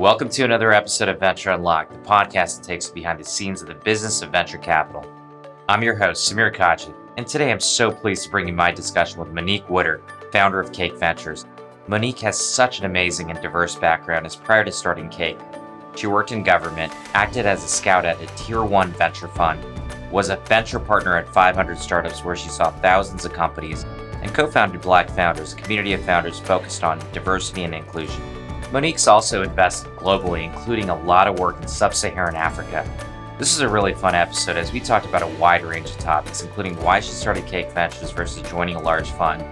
Welcome to another episode of Venture Unlocked, the podcast that takes you behind the scenes of the business of venture capital. I'm your host, Samir Kaji, and today I'm so pleased to bring you my discussion with Monique Woodard, founder of Cake Ventures. Monique has such an amazing and diverse background as prior to starting Cake. She worked in government, acted as a scout at a Tier 1 venture fund, was a venture partner at 500 startups where she saw thousands of companies, and co founded Black Founders, a community of founders focused on diversity and inclusion. Monique's also invested globally, including a lot of work in sub Saharan Africa. This is a really fun episode as we talked about a wide range of topics, including why she started Cake Ventures versus joining a large fund,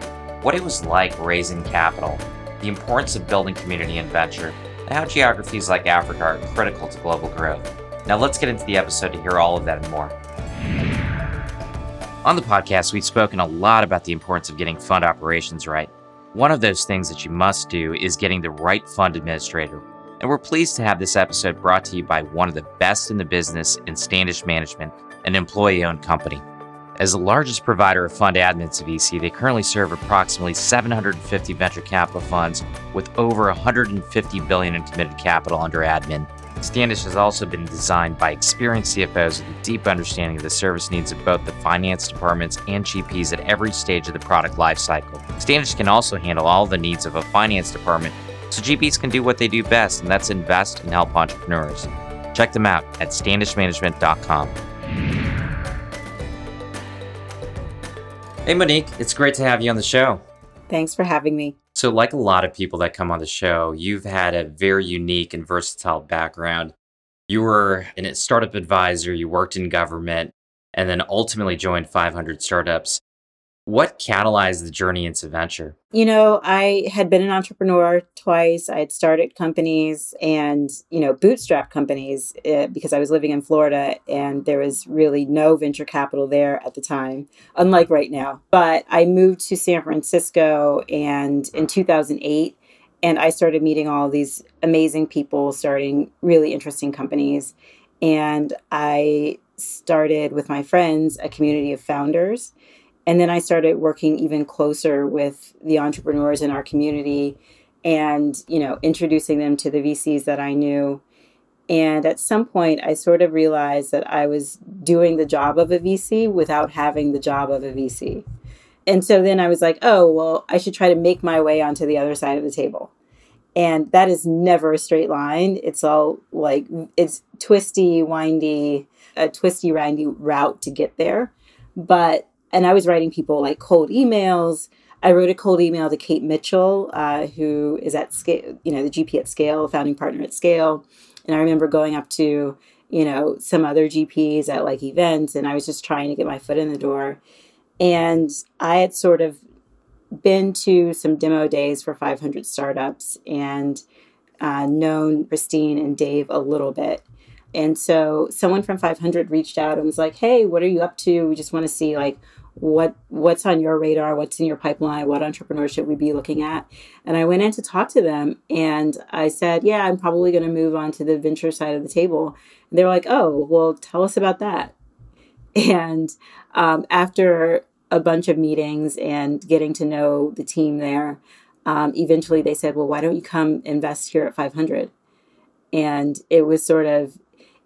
what it was like raising capital, the importance of building community and venture, and how geographies like Africa are critical to global growth. Now let's get into the episode to hear all of that and more. On the podcast, we've spoken a lot about the importance of getting fund operations right. One of those things that you must do is getting the right fund administrator. And we're pleased to have this episode brought to you by one of the best in the business in Standish Management, an employee owned company. As the largest provider of fund admins to VC, they currently serve approximately 750 venture capital funds with over 150 billion in committed capital under admin Standish has also been designed by experienced CFOs with a deep understanding of the service needs of both the finance departments and GPs at every stage of the product lifecycle. Standish can also handle all the needs of a finance department so GPs can do what they do best, and that's invest and help entrepreneurs. Check them out at standishmanagement.com. Hey, Monique, it's great to have you on the show. Thanks for having me. So, like a lot of people that come on the show, you've had a very unique and versatile background. You were a startup advisor, you worked in government, and then ultimately joined 500 startups. What catalyzed the journey into venture? You know, I had been an entrepreneur twice. I had started companies and, you know, bootstrap companies uh, because I was living in Florida and there was really no venture capital there at the time, unlike right now. But I moved to San Francisco and in 2008 and I started meeting all these amazing people, starting really interesting companies. And I started with my friends a community of founders and then I started working even closer with the entrepreneurs in our community and, you know, introducing them to the VCs that I knew. And at some point, I sort of realized that I was doing the job of a VC without having the job of a VC. And so then I was like, oh, well, I should try to make my way onto the other side of the table. And that is never a straight line. It's all like, it's twisty, windy, a twisty, windy route to get there. But and I was writing people like cold emails. I wrote a cold email to Kate Mitchell, uh, who is at scale, you know, the GP at Scale, founding partner at Scale. And I remember going up to, you know, some other GPs at like events, and I was just trying to get my foot in the door. And I had sort of been to some demo days for 500 startups and uh, known Christine and Dave a little bit. And so someone from 500 reached out and was like, "Hey, what are you up to? We just want to see like what what's on your radar what's in your pipeline what entrepreneurs should we be looking at? And i went in to talk to them and i said yeah i'm probably going to move on to the venture side of the table. And they were like oh well tell us about that. And um, after a bunch of meetings and getting to know the team there um, eventually they said well why don't you come invest here at 500 and it was sort of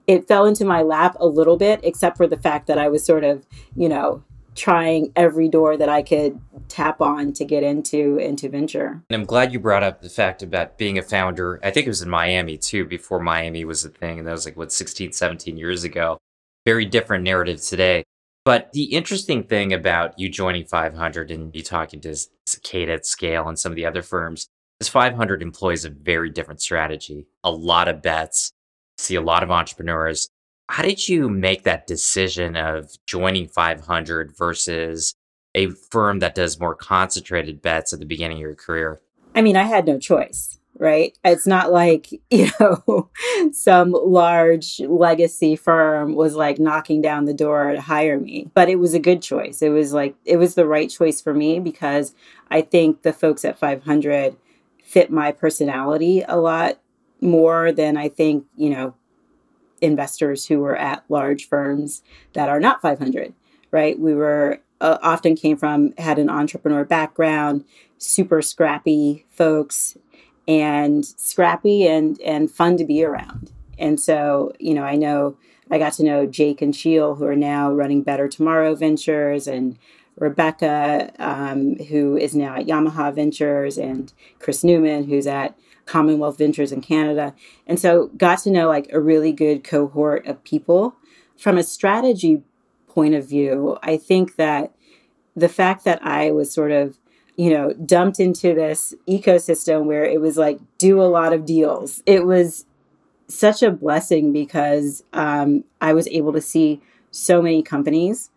it fell into my lap a little bit except for the fact that i was sort of you know trying every door that I could tap on to get into into venture. And I'm glad you brought up the fact about being a founder. I think it was in Miami too before Miami was a thing and that was like what 16 17 years ago. Very different narrative today. But the interesting thing about you joining 500 and you talking to Kate at Scale and some of the other firms is 500 employs a very different strategy. A lot of bets, see a lot of entrepreneurs how did you make that decision of joining 500 versus a firm that does more concentrated bets at the beginning of your career? I mean, I had no choice, right? It's not like, you know, some large legacy firm was like knocking down the door to hire me, but it was a good choice. It was like, it was the right choice for me because I think the folks at 500 fit my personality a lot more than I think, you know, investors who were at large firms that are not 500, right? We were uh, often came from, had an entrepreneur background, super scrappy folks. and scrappy and and fun to be around. And so, you know, I know I got to know Jake and Sheel, who are now running Better Tomorrow Ventures, and Rebecca, um, who is now at Yamaha Ventures, and Chris Neumann, who's at Commonwealth Ventures in Canada. And so got to know like a really good cohort of people. From a strategy point of view, I think that the fact that I was sort of, you know, dumped into this ecosystem where it was like do a lot of deals. It was such a blessing because um, I was able to see so many companies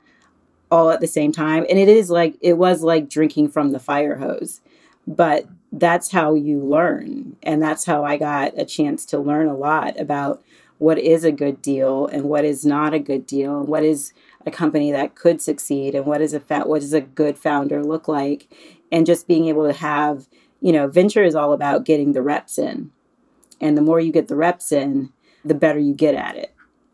all at the same time. And it is like, it was like drinking from the fire hose. But that's how you learn. And that's how I got a chance to learn a lot about what is a good deal and what is not a good deal and what is a company that could succeed and what is a fa- what does a good founder look like. And just being able to have you know venture is all about getting the reps in. And the more you get the reps in the better you get at it.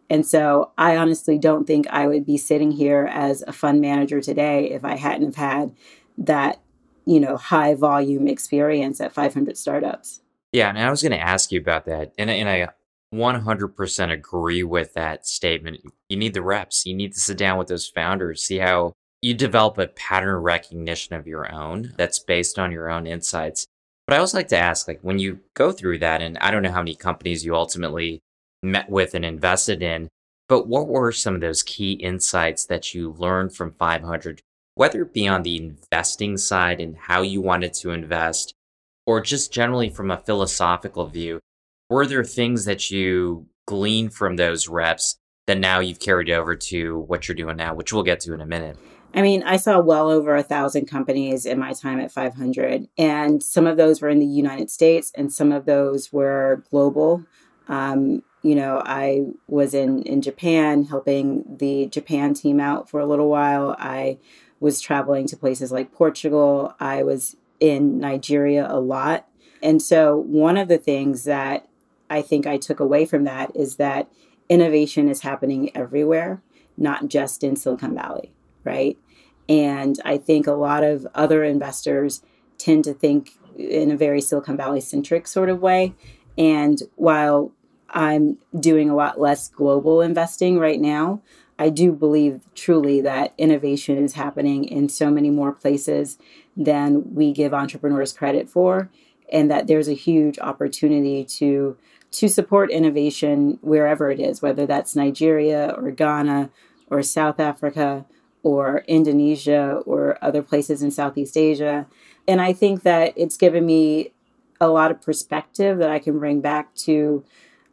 And so i honestly don't think i would be sitting here as a fund manager today if i hadn't have had that you know high volume experience at 500 startups yeah and i was going to ask you about that and, and i 100% agree with that statement. You need the reps. You need to sit down with those founders, see how you develop a pattern recognition of your own that's based on your own insights. But I also like to ask like when you go through that and I don't know how many companies you ultimately met with and invested in, but what were some of those key insights that you learned from 500 whether it be on the investing side and how you wanted to invest or just generally from a philosophical view were there things that you gleaned from those reps that now you've carried over to what you're doing now, which we'll get to in a minute? I mean, I saw well over a thousand companies in my time at 500, and some of those were in the United States, and some of those were global. Um, you know, I was in in Japan helping the Japan team out for a little while. I was traveling to places like Portugal. I was in Nigeria a lot. And so, one of the things that I think I took away from that is that innovation is happening everywhere, not just in Silicon Valley, right? And I think a lot of other investors tend to think in a very Silicon Valley centric sort of way. And while I'm doing a lot less global investing right now, I do believe truly that innovation is happening in so many more places than we give entrepreneurs credit for, and that there's a huge opportunity to to support innovation wherever it is, whether that's Nigeria or Ghana or South Africa or Indonesia or other places in Southeast Asia. And I think that it's given me a lot of perspective that I can bring back to,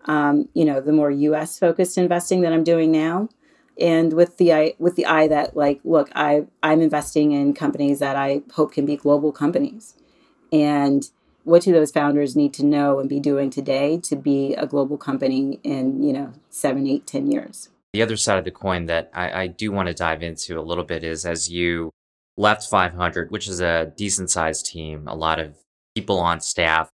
um, you know, the more U.S. focused investing that I'm doing now, and with the eye with the eye that like, look, I I'm investing in companies that I hope can be global companies, and what do those founders need to know and be doing today to be a global company in you know seven eight ten years? The other side of the coin that I, I do want to dive into a little bit is as you left 500 which is a decent sized team a lot of people on staff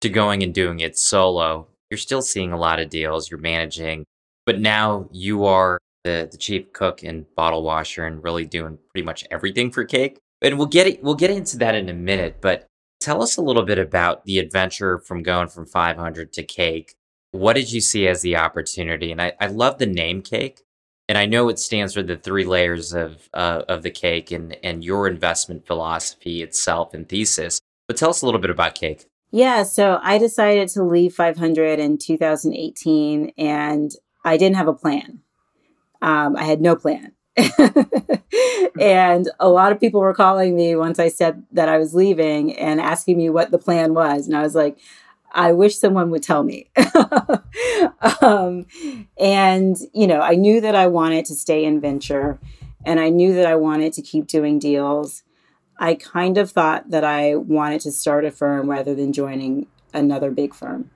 to going and doing it solo you're still seeing a lot of deals you're managing but now you are the, the chief cook and bottle washer and really doing pretty much everything for cake and we'll get we'll get into that in a minute but Tell us a little bit about the adventure from going from 500 to cake. What did you see as the opportunity? And I, I love the name cake. And I know it stands for the three layers of, uh, of the cake and, and your investment philosophy itself and thesis. But tell us a little bit about cake. Yeah, so I decided to leave 500 in 2018 and I didn't have a plan. Um, I had no plan. and a lot of people were calling me once I said that I was leaving and asking me what the plan was. And I was like, I wish someone would tell me. um, and, you know, I knew that I wanted to stay in venture and I knew that I wanted to keep doing deals. I kind of thought that I wanted to start a firm rather than joining another big firm.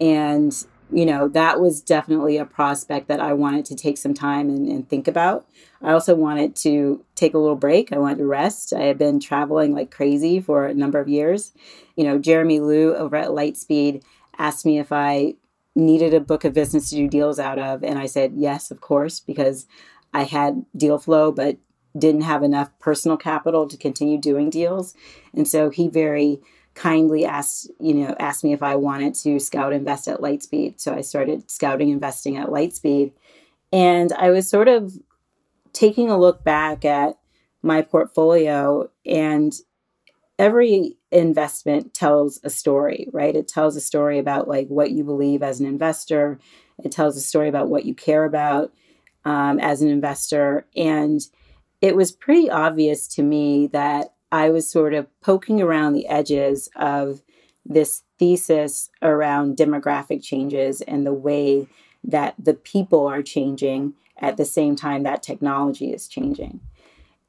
And you know, that was definitely a prospect that I wanted to take some time and, and, think about. I also wanted to take a little break. I wanted to rest. I had been traveling like crazy for a number of years. You know, Jeremy Liew over at Lightspeed asked me if I needed a book of business to do deals out of. And I said, yes, of course, because I had deal flow, but didn't have enough personal capital to continue doing deals. And so he very kindly asked, you know, asked me if I wanted to scout invest at Lightspeed. So I started scouting investing at Lightspeed. And I was sort of taking a look back at my portfolio and every investment tells a story, right? It tells a story about like what you believe as an investor. It tells a story about what you care about um, as an investor. And it was pretty obvious to me that I was sort of poking around the edges of this thesis around demographic changes and the way that the people are changing at the same time that technology is changing.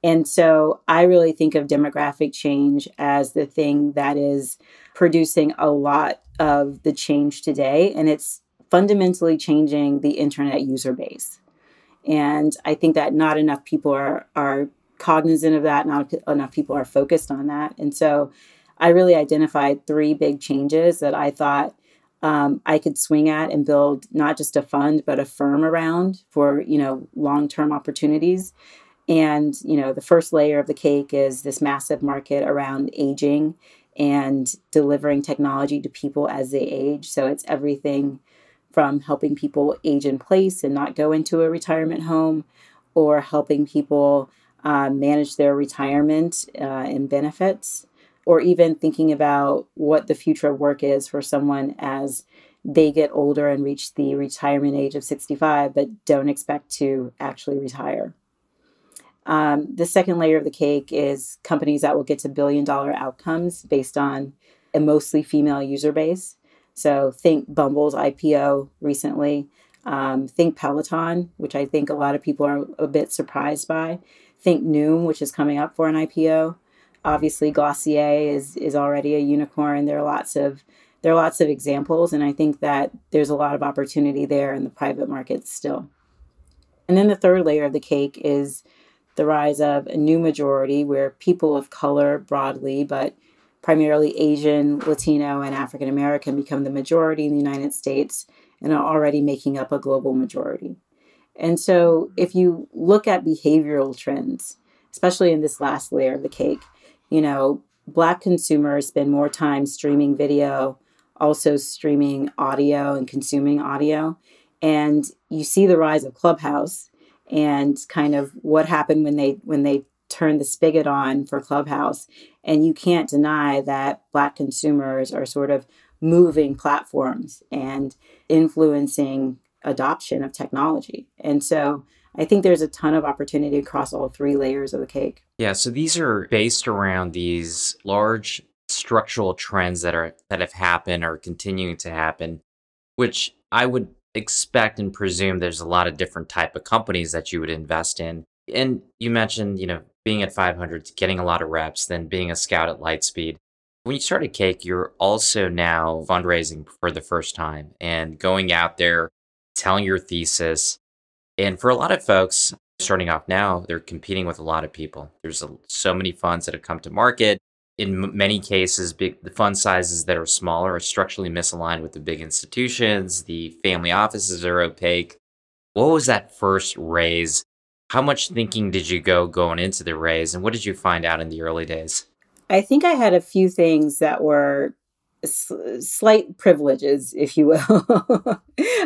And so I really think of demographic change as the thing that is producing a lot of the change today. And it's fundamentally changing the internet user base. And I think that not enough people are, are cognizant of that, not enough people are focused on that. And so I really identified three big changes that I thought um, I could swing at and build not just a fund, but a firm around for, you know, long-term opportunities. And, you know, the first layer of the cake is this massive market around aging and delivering technology to people as they age. So it's everything from helping people age in place and not go into a retirement home or helping people uh, manage their retirement uh, and benefits, or even thinking about what the future of work is for someone as they get older and reach the retirement age of 65 but don't expect to actually retire. Um, the second layer of the cake is companies that will get to billion dollar outcomes based on a mostly female user base. So think Bumble's IPO recently. Um, think Peloton, which I think a lot of people are a bit surprised by. Think Noom, which is coming up for an IPO. Obviously, Glossier is is already a unicorn. There are lots of there are lots of examples, and I think that there's a lot of opportunity there in the private markets still. And then the third layer of the cake is the rise of a new majority where people of color broadly, but primarily Asian, Latino, and African American become the majority in the United States and are already making up a global majority. And so, mm-hmm. if you look at behavioral trends, especially in this last layer of the cake, you know, Black consumers spend more time streaming video, also streaming audio and consuming audio. And you see the rise of Clubhouse and kind of what happened when they when they turned the spigot on for Clubhouse. And you can't deny that Black consumers are sort of moving platforms and influencing adoption of technology. And so I think there's a ton of opportunity across all three layers of the cake. Yeah, so these are based around these large structural trends that are that have happened or continuing to happen, which I would expect and presume there's a lot of different type of companies that you would invest in. And you mentioned, you know, being at 500, getting a lot of reps, then being a scout at Lightspeed. When you started Cake, you're also now fundraising for the first time and going out there, telling your thesis. And for a lot of folks starting off now, they're competing with a lot of people. There's a, so many funds that have come to market in m- many cases, big the fund sizes that are smaller are structurally misaligned with the big institutions. The family offices are opaque. What was that first raise? How much thinking did you go going into the raise, and what did you find out in the early days? I think I had a few things that were slight privileges, if you will.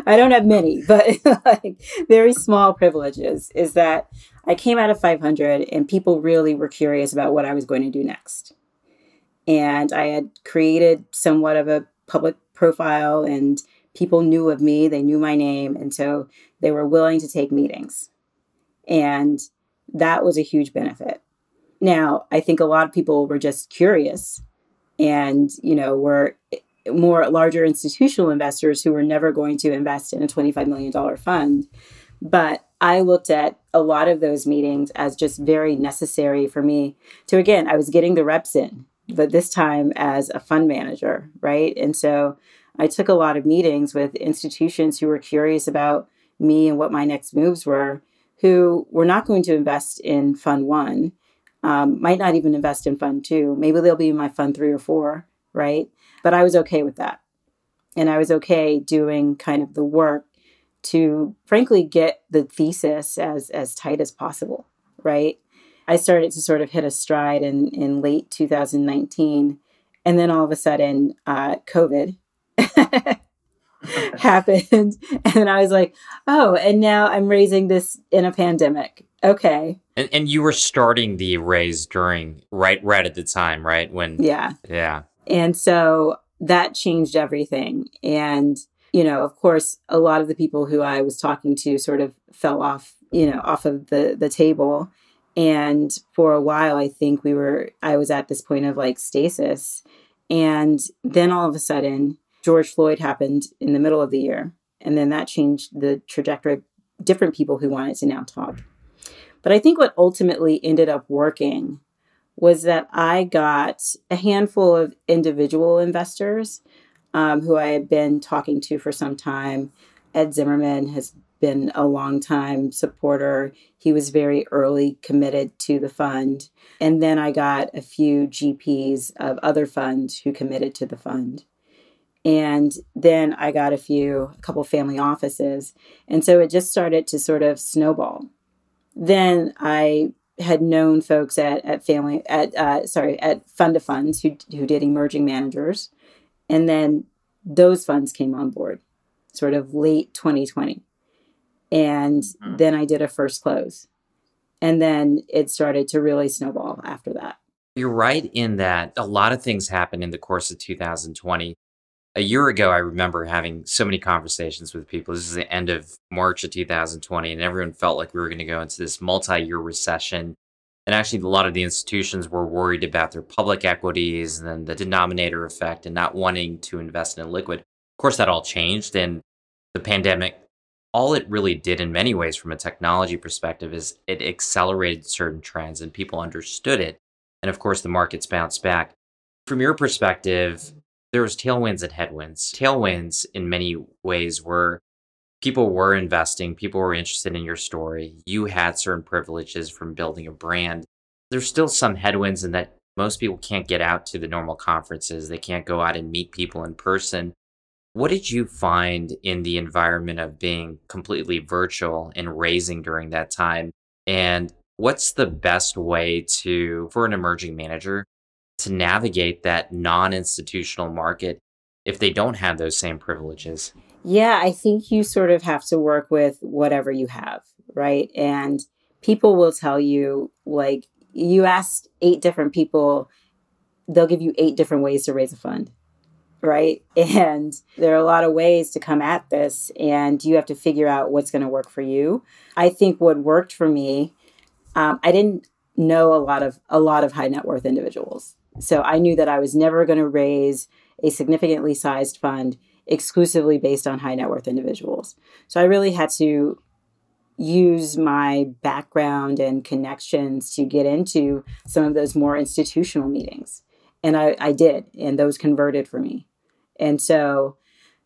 I don't have many, but like very small privileges. Is that I came out of 500 and people really were curious about what I was going to do next and I had created somewhat of a public profile and people knew of me, they knew my name, and so they were willing to take meetings. And that was a huge benefit. Now, I think a lot of people were just curious and, you know, were eh, more larger institutional investors who were never going to invest in a $25 million fund. But I looked at a lot of those meetings as just very necessary for me to, again, I was getting the reps in but this time as a fund manager, right? And so I took a lot of meetings with institutions who were curious about me and what my next moves were, who were not going to invest in fund one, um, might not even invest in fund two. Maybe they'll be in my fund three or four, right? But I was okay with that. And I was okay doing kind of the work to frankly get the thesis as as tight as possible, right? I started to sort of hit a stride in, in late 2019. And then all of a sudden, uh, COVID happened. And I was like, oh, and now I'm raising this in a pandemic. Okay. And, and you were starting the raise during right right at the time, right? When Yeah. Yeah. And so that changed everything. And, you know, of course, a lot of the people who I was talking to sort of fell off, you know, off of the the table. And for a while, I think we were, I was at this point of like stasis. And then all of a sudden, George Floyd happened in the middle of the year. And then that changed the trajectory of different people who wanted to now talk. But I think what ultimately ended up working was that I got a handful of individual investors um, who I had been talking to for some time. Ed Zimmerman has been a long time supporter. He was very early committed to the fund. And then I got a few GPs of other funds who committed to the fund. And then I got a few, a couple family offices. And so it just started to sort of snowball. Then I had known folks at, at family at uh, sorry at fund of funds who who did emerging managers, and then those funds came on board, sort of late 2020, and mm. then I did a first close, and then it started to really snowball after that. You're right in that a lot of things happened in the course of 2020 a year ago, I remember having so many conversations with people. This is the end of March of 2020, and everyone felt like we were going to go into this multi year recession. And actually, a lot of the institutions were worried about their public equities and then the denominator effect and not wanting to invest in liquid. Of course, that all changed. And the pandemic, all it really did in many ways from a technology perspective is it accelerated certain trends and people understood it. And of course, the markets bounced back. From your perspective, there was tailwinds and headwinds. Tailwinds in many ways were people were investing, people were interested in your story. You had certain privileges from building a brand. There's still some headwinds in that most people can't get out to the normal conferences. They can't go out and meet people in person. What did you find in the environment of being completely virtual and raising during that time? And what's the best way to, for an emerging manager, to navigate that non institutional market if they don't have those same privileges? Yeah, I think you sort of have to work with whatever you have, right? And people will tell you, like, you asked eight different people, they'll give you eight different ways to raise a fund, right? And there are a lot of ways to come at this, and you have to figure out what's going to work for you. I think what worked for me, um, I didn't know a lot of a lot of high net worth individuals so I knew that I was never going to raise a significantly sized fund exclusively based on high net worth individuals. So I really had to use my background and connections to get into some of those more institutional meetings. And I, I did, and those converted for me. And so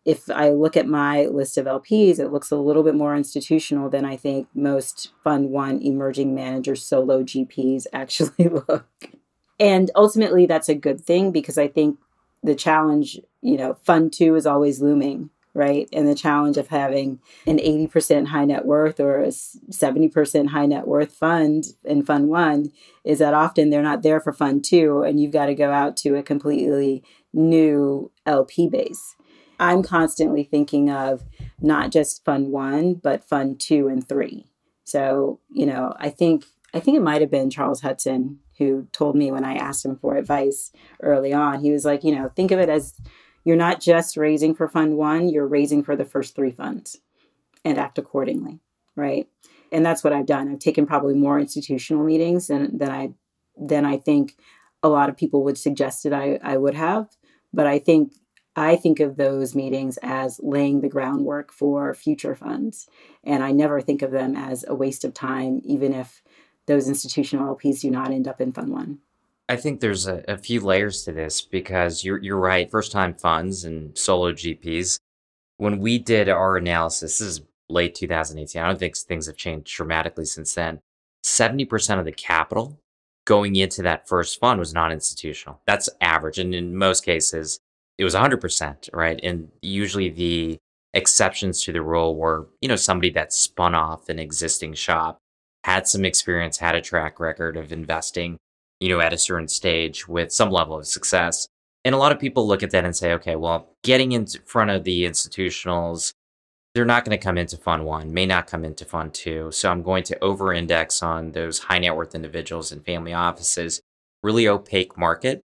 if I look at my list of LPs, it looks a little bit more institutional than I think most Fund One emerging manager solo GPs actually look and ultimately that's a good thing because i think the challenge you know fund two is always looming right? And the challenge of having an 80% high net worth or a 70% high net worth fund in fund one is that often they're not there for fund two and you've got to go out to a completely new lp base. I'm constantly thinking of not just fund one but fund two and three. So you know i think i think it might have been charles hudson who told me when I asked him for advice early on, he was like, you know, think of it as you're not just raising for fund one, you're raising for the first three funds and act accordingly. Right. And that's what I've done. I've taken probably more institutional meetings than, than I than I think a lot of people would suggest that I, I would have. But I think I think of those meetings as laying the groundwork for future funds. And I never think of them as a waste of time, even if those institutional LPs do not end up in Fund One. I think there's a, a few layers to this because you're you're right. First time funds and solo GPs. When we did our analysis, this is late 2018. I don't think things have changed dramatically since then. 70% of the capital going into that first fund was non-institutional. That's average. And in most cases, it was 100%, right? And usually the exceptions to the rule were, you know, somebody that spun off an existing shop had some experience, had a track record of investing, you know, at a certain stage with some level of success. And a lot of people look at that and say, okay, well, getting in front of the institutionals, they're not going to come into fund one, may not come into fund two. So I'm going to over index on those high net worth individuals and family offices, really opaque market.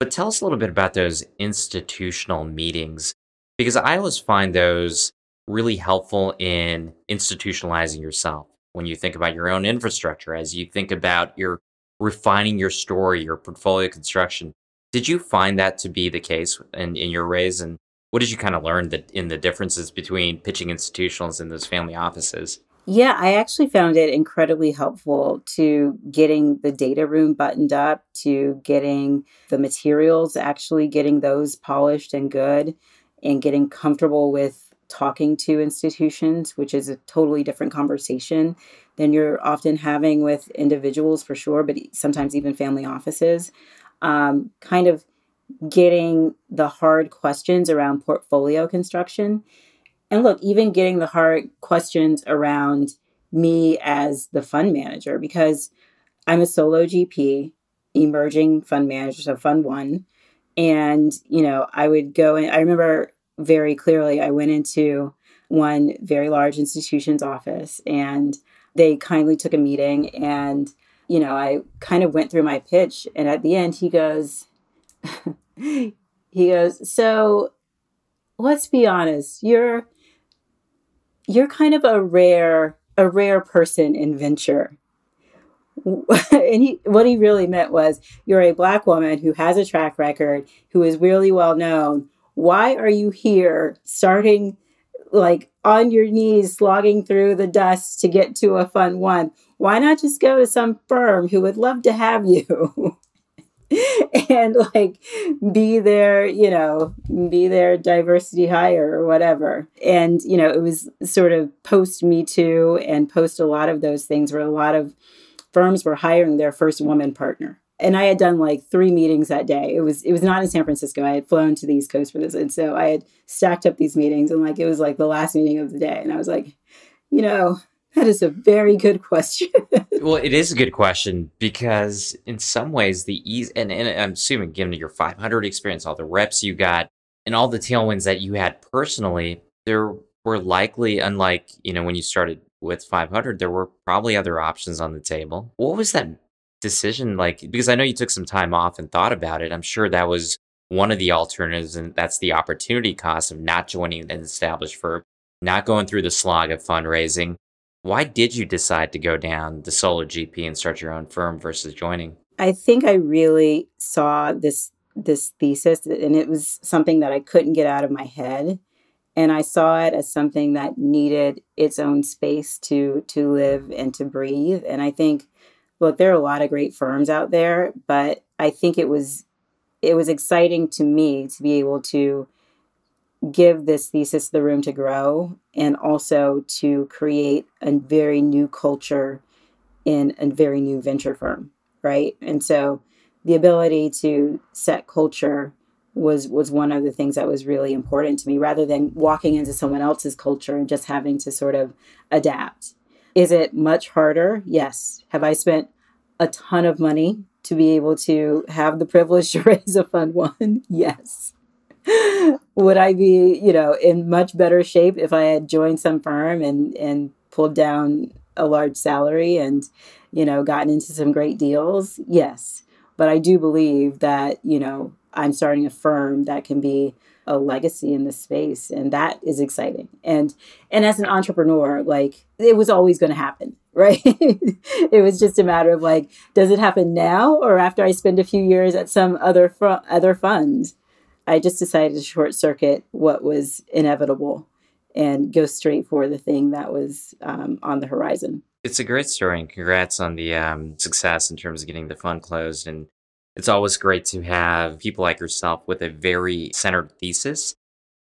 But tell us a little bit about those institutional meetings, because I always find those really helpful in institutionalizing yourself when you think about your own infrastructure, as you think about your refining your story, your portfolio construction. Did you find that to be the case in, in your raise? And what did you kind of learn that in the differences between pitching institutionals and those family offices? Yeah, I actually found it incredibly helpful to getting the data room buttoned up, to getting the materials, actually getting those polished and good, and getting comfortable with talking to institutions, which is a totally different conversation than you're often having with individuals for sure, but sometimes even family offices. Um, kind of getting the hard questions around portfolio construction and look, even getting the hard questions around me as the fund manager, because I'm a solo GP, emerging fund manager, so fund one. And, you know, I would go and I remember very clearly, I went into one very large institution's office and they kindly took a meeting and you know i kind of went through my pitch and at the end he goes he goes so let's be honest you're you're kind of a rare a rare person in venture. And he what he really meant was you're a black woman who has a track record who is really well known why are you here starting like on your knees slogging through the dust to get to a fun one why not just go to some firm who would love to have you and like be there, you know, be their diversity hire or whatever. And, you know, it was sort of post Me Too and post a lot of those things where a lot of firms were hiring their first woman partner. And I had done like three meetings that day. It was it was not in San Francisco. I had flown to the East Coast for this. And so I had stacked up these meetings and like it was like the last meeting of the day. And I was like, you know, that is a very good question. well, it is a good question because in some ways the ease and, and I'm assuming given your 500 experience, all the reps you got, and all the tailwinds that you had personally, there were likely, unlike you know when you started with 500, there were probably other options on the table. What was that decision like? Because I know you took some time off and thought about it. I'm sure that was one of the alternatives, and that's the opportunity cost of not joining an established firm, not going through the slog of fundraising why did you decide to go down the solo GP and start your own firm versus joining? I think I really saw this this thesis and it was something that I couldn't get out of my head and I saw it as something that needed its own space to to live and to breathe and I think look there are a lot of great firms out there but I think it was it was exciting to me to be able to give this thesis the room to grow and also to create a very new culture in a very new venture firm right? And so the ability to set culture was was one of the things that was really important to me rather than walking into someone else's culture and just having to sort of adapt is it much harder yes have i spent a ton of money to be able to have the privilege to raise a fund one yes would I be, you know, in much better shape if I had joined some firm and and pulled down a large salary and, you know, gotten into some great deals? Yes. But I do believe that, you know, I'm starting a firm that can be a legacy in this space and that is exciting. And and as an entrepreneur, like it was always going to happen, right? it was just a matter of like does it happen now or after I spend a few years at some other fr- other fund? I just decided to short circuit what was inevitable and go straight for the thing that was um, on the horizon. It's a great story, and congrats on the um, success in terms of getting the fund closed. And it's always great to have people like yourself with a very centered thesis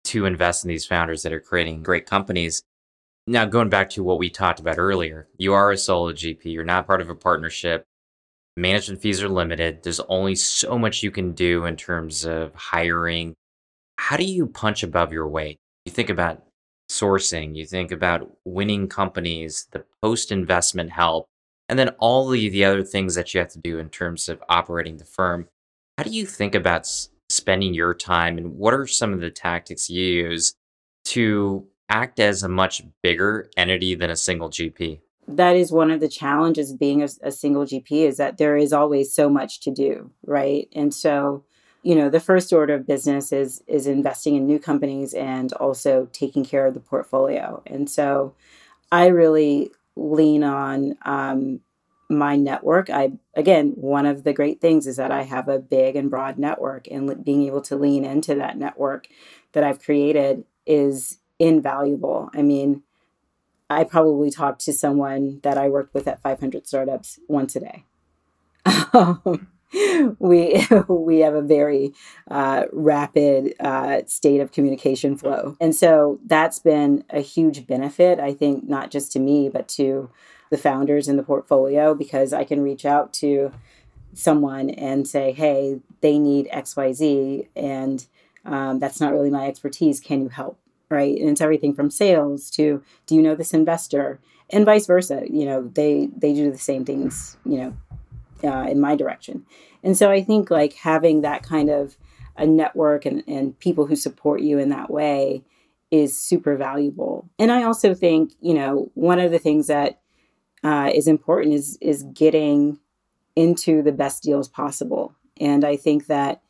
to invest in these founders that are creating great companies. Now, going back to what we talked about earlier, you are a solo GP, you're not part of a partnership management fees are limited. There's only so much you can do in terms of hiring. How do you punch above your weight? You think about sourcing, you think about winning companies, the post investment help, and then all the, the other things that you have to do in terms of operating the firm. How do you think about s- spending your time and what are some of the tactics you use to act as a much bigger entity than a single GP? That is one of the challenges being a, a single GP is that there is always so much to do, right? And so, you know, the first order of business is is investing in new companies and also taking care of the portfolio. And so, I really lean on um, my network. I again, one of the great things is that I have a big and broad network, and being able to lean into that network that I've created is invaluable. I mean, I probably talk to someone that I worked with at 500 startups once a day. we we have a very uh, rapid uh, state of communication flow, and so that's been a huge benefit. I think not just to me, but to the founders in the portfolio because I can reach out to someone and say, "Hey, they need X, Y, Z, and um, that's not really my expertise. Can you help?" Right, and it's everything from sales to, "Do you know this investor?" and vice versa. You know, they they do the same things. You know, uh, in my direction. And so I think like having that kind of a network and, and people who support you in that way is super valuable. And I also think, you know, one of the things that uh, is important is is getting into the best deals possible. And I think that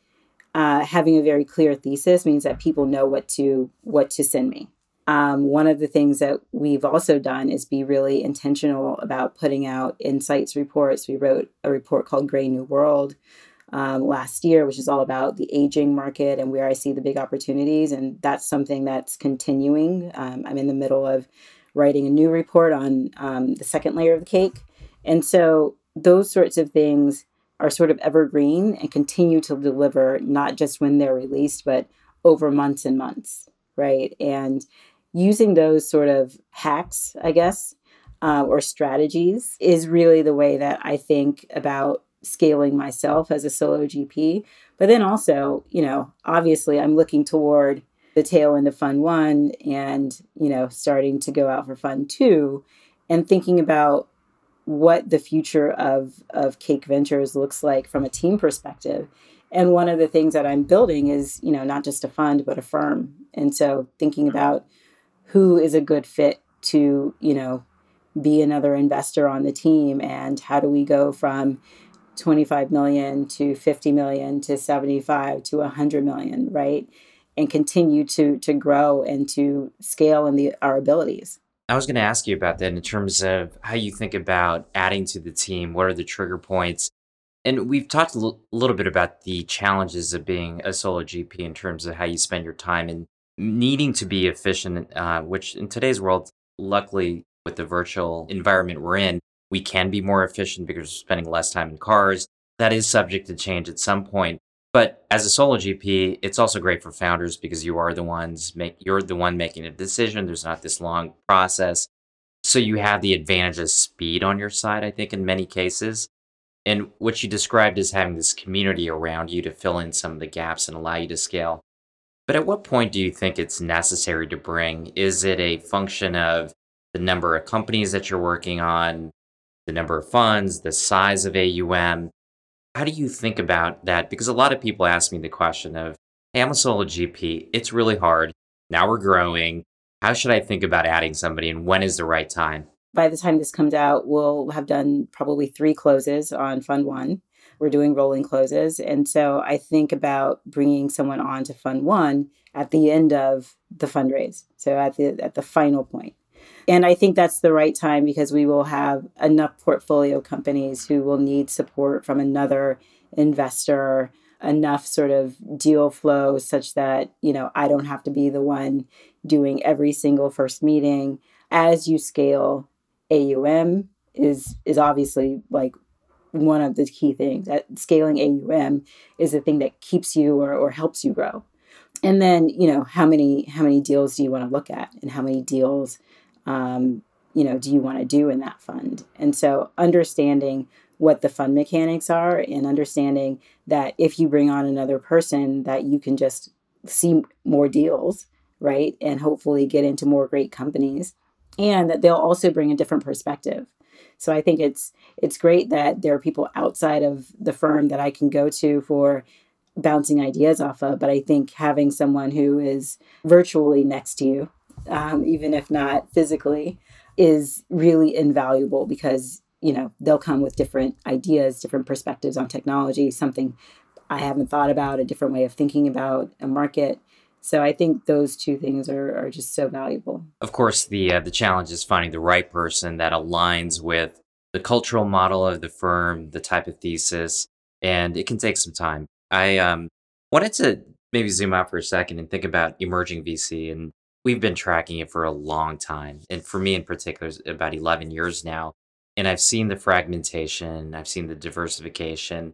uh, having a very clear thesis means that people know what to what to send me. Um, one of the things that we've also done is be really intentional about putting out insights reports. We wrote a report called Gray New World um, last year, which is all about the aging market and where I see the big opportunities. And that's something that's continuing. Um, I'm in the middle of writing a new report on um, the second layer of the cake. And so those sorts of things are sort of evergreen and continue to deliver, not just when they're released, but over months and months, right? And using those sort of hacks, I guess, uh, or strategies is really the way that I think about scaling myself as a solo GP. But then also, you know, obviously I'm looking toward the tail end of Fund One and, you know, starting to go out for Fund Two and thinking about what the future of, of Cake Ventures looks like from a team perspective. And one of the things that I'm building is, you know, not just a fund, but a firm. And so thinking about who is a good fit to, you know, be another investor on the team and how do we go from 25 million to 50 million to 75 to 100 million, right? And continue to to grow and to scale in the our abilities. I was going to ask you about that in terms of how you think about adding to the team. What are the trigger points? And we've talked a l- little bit about the challenges of being a solo GP in terms of how you spend your time and needing to be efficient, uh, which in today's world, luckily with the virtual environment we're in, we can be more efficient because we're spending less time in cars. That is subject to change at some point. But as a solo GP, it's also great for founders because you are the ones make you're the one making a decision. There's not this long process. So you have the advantage of speed on your side, I think, in many cases. And what you described as having this community around you to fill in some of the gaps and allow you to scale. But at what point do you think it's necessary to bring? Is it a function of the number of companies that you're working on, the number of funds, the size of AUM? How do you think about that? Because a lot of people ask me the question of, hey, I'm a solo GP. It's really hard. Now we're growing. How should I think about adding somebody and when is the right time? By the time this comes out, we'll have done probably three closes on Fund One we're doing rolling closes. And so I think about bringing someone on to fund one at the end of the fundraise. So at the at the final point. And I think that's the right time because we will have enough portfolio companies who will need support from another investor, enough sort of deal flow such that, you know, I don't have to be the one doing every single first meeting. As you scale, AUM is is obviously like one of the key things that scaling AUM is the thing that keeps you or, or helps you grow. And then, you know, how many how many deals do you want to look at and how many deals um, you know, do you want to do in that fund? And so understanding what the fund mechanics are and understanding that if you bring on another person that you can just see more deals, right? And hopefully get into more great companies and that they'll also bring a different perspective. So I think it's it's great that there are people outside of the firm that I can go to for bouncing ideas off of. But I think having someone who is virtually next to you, um, even if not physically, is really invaluable because you know they'll come with different ideas, different perspectives on technology, something I haven't thought about, a different way of thinking about a market. So I think those two things are, are just so valuable. Of course, the uh, the challenge is finding the right person that aligns with the cultural model of the firm, the type of thesis, and it can take some time. I um, wanted to maybe zoom out for a second and think about emerging VC, and we've been tracking it for a long time, and for me in particular, about eleven years now. And I've seen the fragmentation, I've seen the diversification.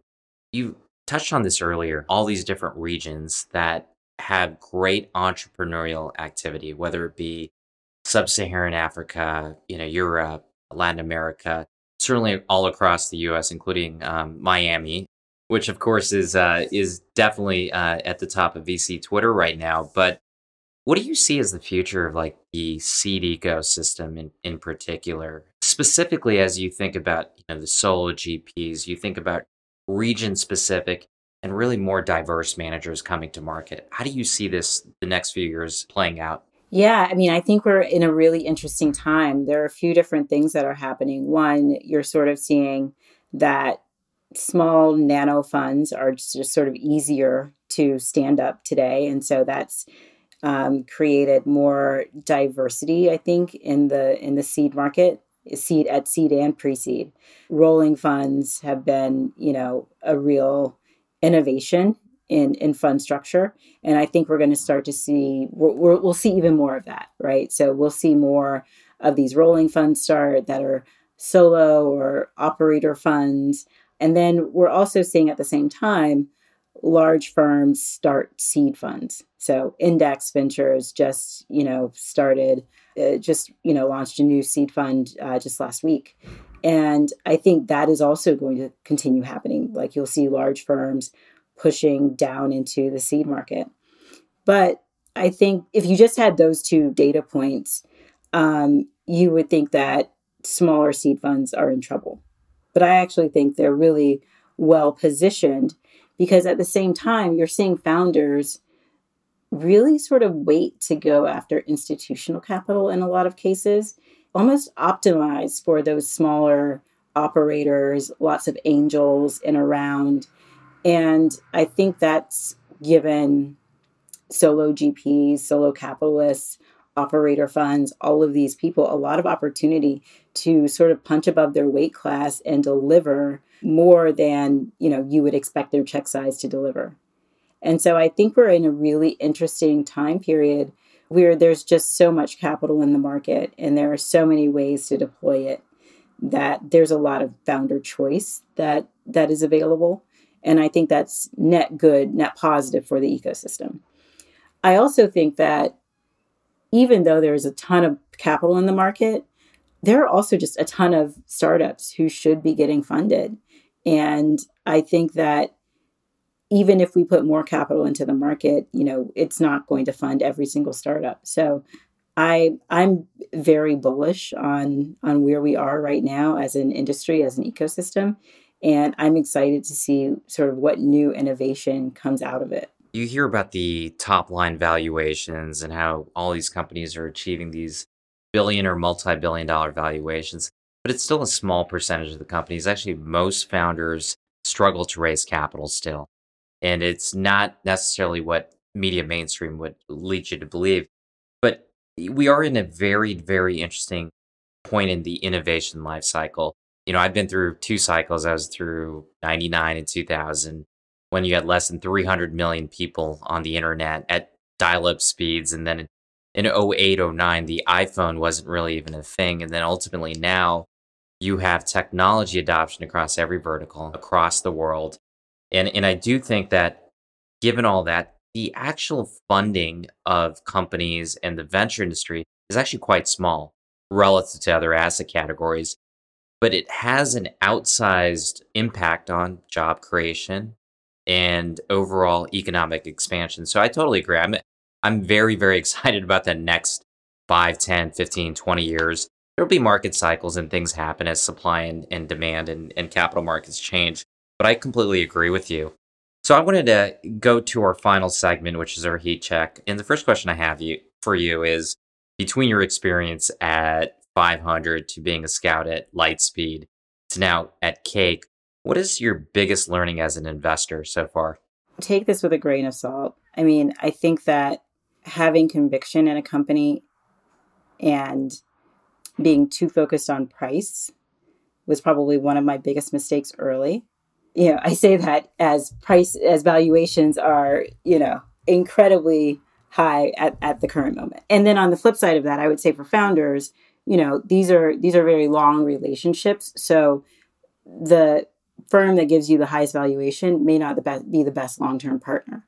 You touched on this earlier, all these different regions that have great entrepreneurial activity, whether it be sub-Saharan Africa, you know, Europe, Latin America, certainly all across the U.S., including um, Miami, which of course is uh, is definitely uh, at the top of VC Twitter right now. But what do you see as the future of like the seed ecosystem in, in particular? Specifically, as you think about you know the solo GPs, you think about region specific and really more diverse managers coming to market. How do you see this the next few years playing out? Yeah, I mean, I think we're in a really interesting time. There are a few different things that are happening. One, you're sort of seeing that small nano funds are just sort of easier to stand up today. And so that's um, created more diversity, I think, in the in the seed market, seed at seed and pre-seed. Rolling funds have been, you know, a real innovation in in fund structure, and I think we're going to start to see we will see even more of that, right? So we'll see more of these rolling funds start that are solo or operator funds, and then we're also seeing at the same time large firms start seed funds. So Index Ventures just, you know, started, uh, just, you know, launched a new seed fund uh, just last week. And I think that is also going to continue happening. Like you'll see large firms pushing down into the seed market. But I think if you just had those two data points, um, you would think that smaller seed funds are in trouble. But I actually think they're really well positioned because at the same time, you're seeing founders really sort of wait to go after institutional capital in a lot of cases, almost optimize for those smaller operators, lots of angels in around. And I think that's given solo GPs, solo capitalists, operator funds, all of these people a lot of opportunity to sort of punch above their weight class and deliver more than, you know, you would expect their check size to deliver. And so I think we're in a really interesting time period where there's just so much capital in the market and there are so many ways to deploy it that there's a lot of founder choice that that is available and I think that's net good, net positive for the ecosystem. I also think that even though there's a ton of capital in the market, there are also just a ton of startups who should be getting funded. And I think that even if we put more capital into the market, you know, it's not going to fund every single startup. So I I'm very bullish on on where we are right now as an industry, as an ecosystem. And I'm excited to see sort of what new innovation comes out of it. You hear about the top line valuations and how all these companies are achieving these billion or multi billion dollar valuations but it's still a small percentage of the companies. Actually, most founders struggle to raise capital still. And it's not necessarily what media mainstream would lead you to believe. But we are in a very, very interesting point in the innovation life cycle. You know, I've been through two cycles. I was through 99 and 2000 when you had less than 300 million people on the internet at dial up speeds. And then in 08, 09, the iPhone wasn't really even a thing. And then ultimately now you have technology adoption across every vertical across the world. And, and I do think that given all that, the actual funding of companies and the venture industry is actually quite small relative to other asset categories, but it has an outsized impact on job creation and overall economic expansion. So I totally agree. I'm, I'm very, very excited about the next 5, 10, 15, 20 years there'll be market cycles and things happen as supply and, and demand and, and capital markets change. But I completely agree with you. So I wanted to go to our final segment, which is our heat check. And the first question I have you for you is between your experience at 500 to being a scout at Lightspeed to now at Cake, what is your biggest learning as an investor so far? Take this with a grain of salt. I mean, I think that having conviction in a company and being too focused on price was probably one of my biggest mistakes early. You know, I say that as price as valuations are, you know, incredibly high at, at the current moment. And then on the flip side of that, I would say for founders, you know, these are these are very long relationships. So the firm that gives you the highest valuation may not the best, be the best long-term partner.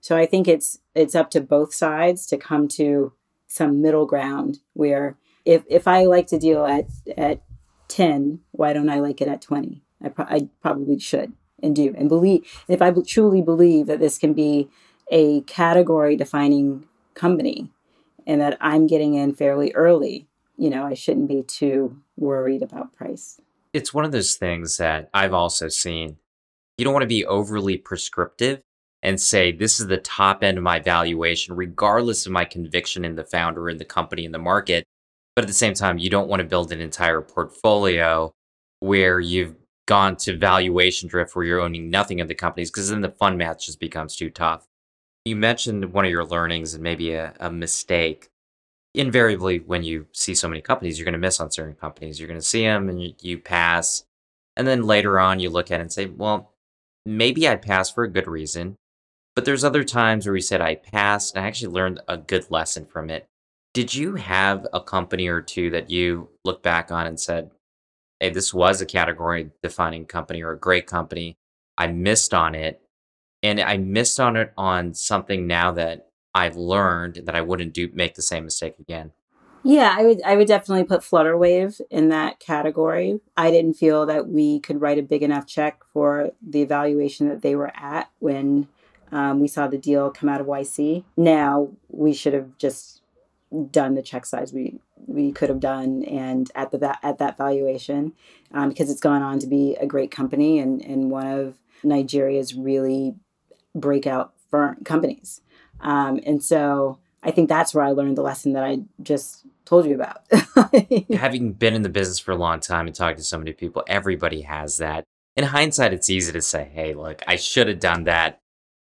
So I think it's it's up to both sides to come to some middle ground where if if I like to deal at at 10, why don't I like it at 20? I, pro- I probably should and do and believe. If I truly believe that this can be a category defining company and that I'm getting in fairly early, you know, I shouldn't be too worried about price. It's one of those things that I've also seen. You don't want to be overly prescriptive and say, this is the top end of my valuation, regardless of my conviction in the founder, in the company, in the market. But at the same time, you don't want to build an entire portfolio where you've gone to valuation drift where you're owning nothing of the companies because then the fund match just becomes too tough. You mentioned one of your learnings and maybe a, a mistake. Invariably, when you see so many companies, you're going to miss on certain companies. You're going to see them and you, you pass. And then later on, you look at it and say, well, maybe I passed for a good reason. But there's other times where we said I passed and I actually learned a good lesson from it. Did you have a company or two that you look back on and said, hey, this was a category defining company or a great company? I missed on it. And I missed on it on something now that I've learned that I wouldn't do make the same mistake again. Yeah, I would I would definitely put Flutterwave in that category. I didn't feel that we could write a big enough check for the evaluation that they were at when um, we saw the deal come out of YC. Now we should have just done the check size we we could have done and at the that at that valuation um, because it's gone on to be a great company and and one of Nigeria's really breakout firm companies. Um, and so I think that's where I learned the lesson that I just told you about. Having been in the business for a long time and talked to so many people, everybody has that. In hindsight, it's easy to say, "Hey, look, I should have done that."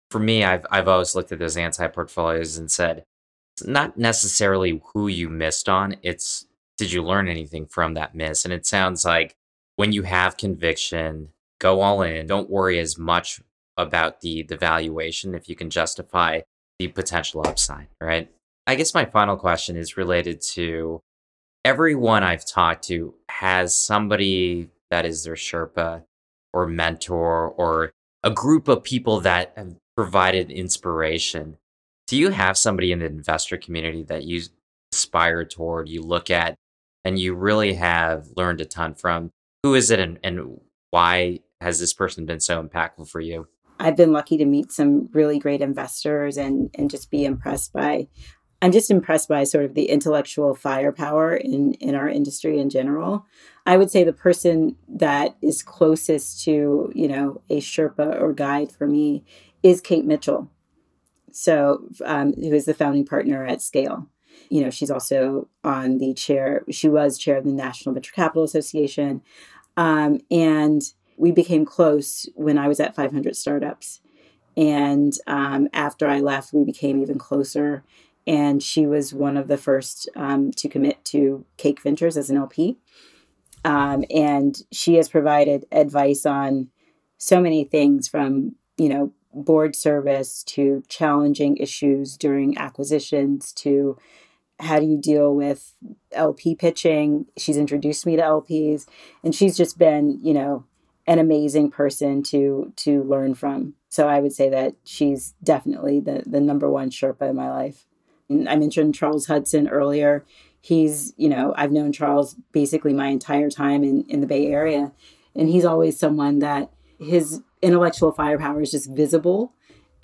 For me, I've I've always looked at those anti portfolios and said, not necessarily who you missed on. It's did you learn anything from that miss? And it sounds like when you have conviction, go all in. Don't worry as much about the the valuation if you can justify the potential upside, right? I guess my final question is related to everyone I've talked to has somebody that is their Sherpa or mentor or a group of people that have provided inspiration do you have somebody in the investor community that you aspire toward, you look at, and you really have learned a ton from? Who is it and, and why has this person been so impactful for you? I've been lucky to meet some really great investors and and just be impressed by I'm just impressed by sort of the intellectual firepower in in our industry in general. I would say the person that is closest to, you know, a Sherpa or guide for me is Kate Mitchell so um, who is the founding partner at Scale. You know, she's also on the chair. She was chair of the National Venture Capital Association, um, and we became close when I was at 500 Startups. And um, after I left, we became even closer. And she was one of the first um, to commit to Cake Ventures as an LP. Um, and she has provided advice on so many things from, you know, board service to challenging issues during acquisitions to how do you deal with LP pitching? She's introduced me to LPs and she's just been, you know, an amazing person to to learn from. So I would say that she's definitely the the number one Sherpa in my life. And I mentioned Charles Hudson earlier. He's, you know, I've known Charles basically my entire time in, in the Bay Area. And he's always someone that his intellectual firepower is just visible.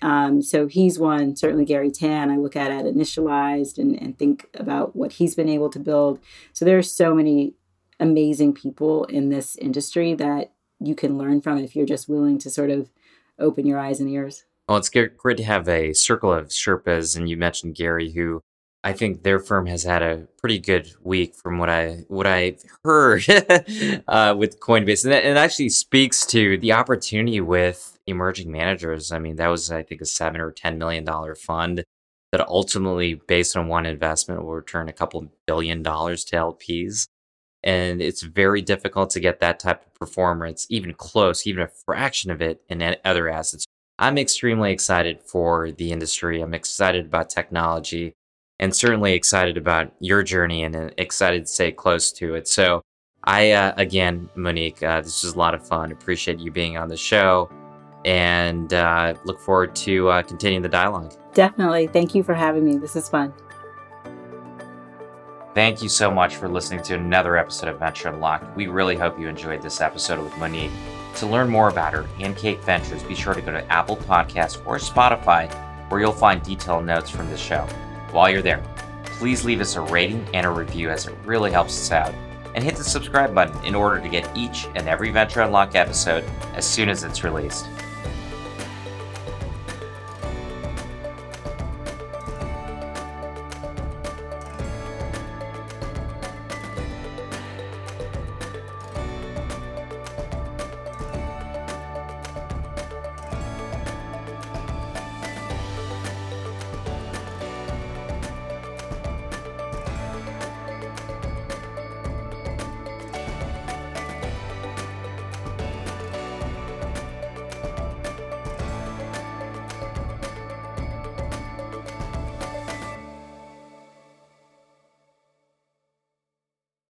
Um, so he's one, certainly Garry Tan, I look at at Initialized and, and think about what he's been able to build. So there are so many amazing people in this industry that you can learn from if you're just willing to sort of open your eyes and ears. Well, it's great to have a circle of Sherpas, and you mentioned Garry, who I think their firm has had a pretty good week from what I what I've heard uh, with Coinbase, and it actually speaks to the opportunity with emerging managers. I mean, that was I think a seven or ten million dollar fund that ultimately, based on one investment, will return a couple billion dollars to LPs. And it's very difficult to get that type of performance, even close, even a fraction of it in other assets. I'm extremely excited for the industry. I'm excited about technology and certainly excited about your journey and uh, excited to stay close to it. So, I, uh, again, Monique, uh, this was a lot of fun. Appreciate you being on the show and uh, look forward to uh, continuing the dialogue. Definitely. Thank you for having me. This is fun. Thank you so much for listening to another episode of Venture Unlocked. We really hope you enjoyed this episode with Monique. To learn more about her and Cake Ventures, be sure to go to Apple Podcasts or Spotify, where you'll find detailed notes from the show. While you're there, please leave us a rating and a review as it really helps us out. And hit the subscribe button in order to get each and every Venture Unlock episode as soon as it's released.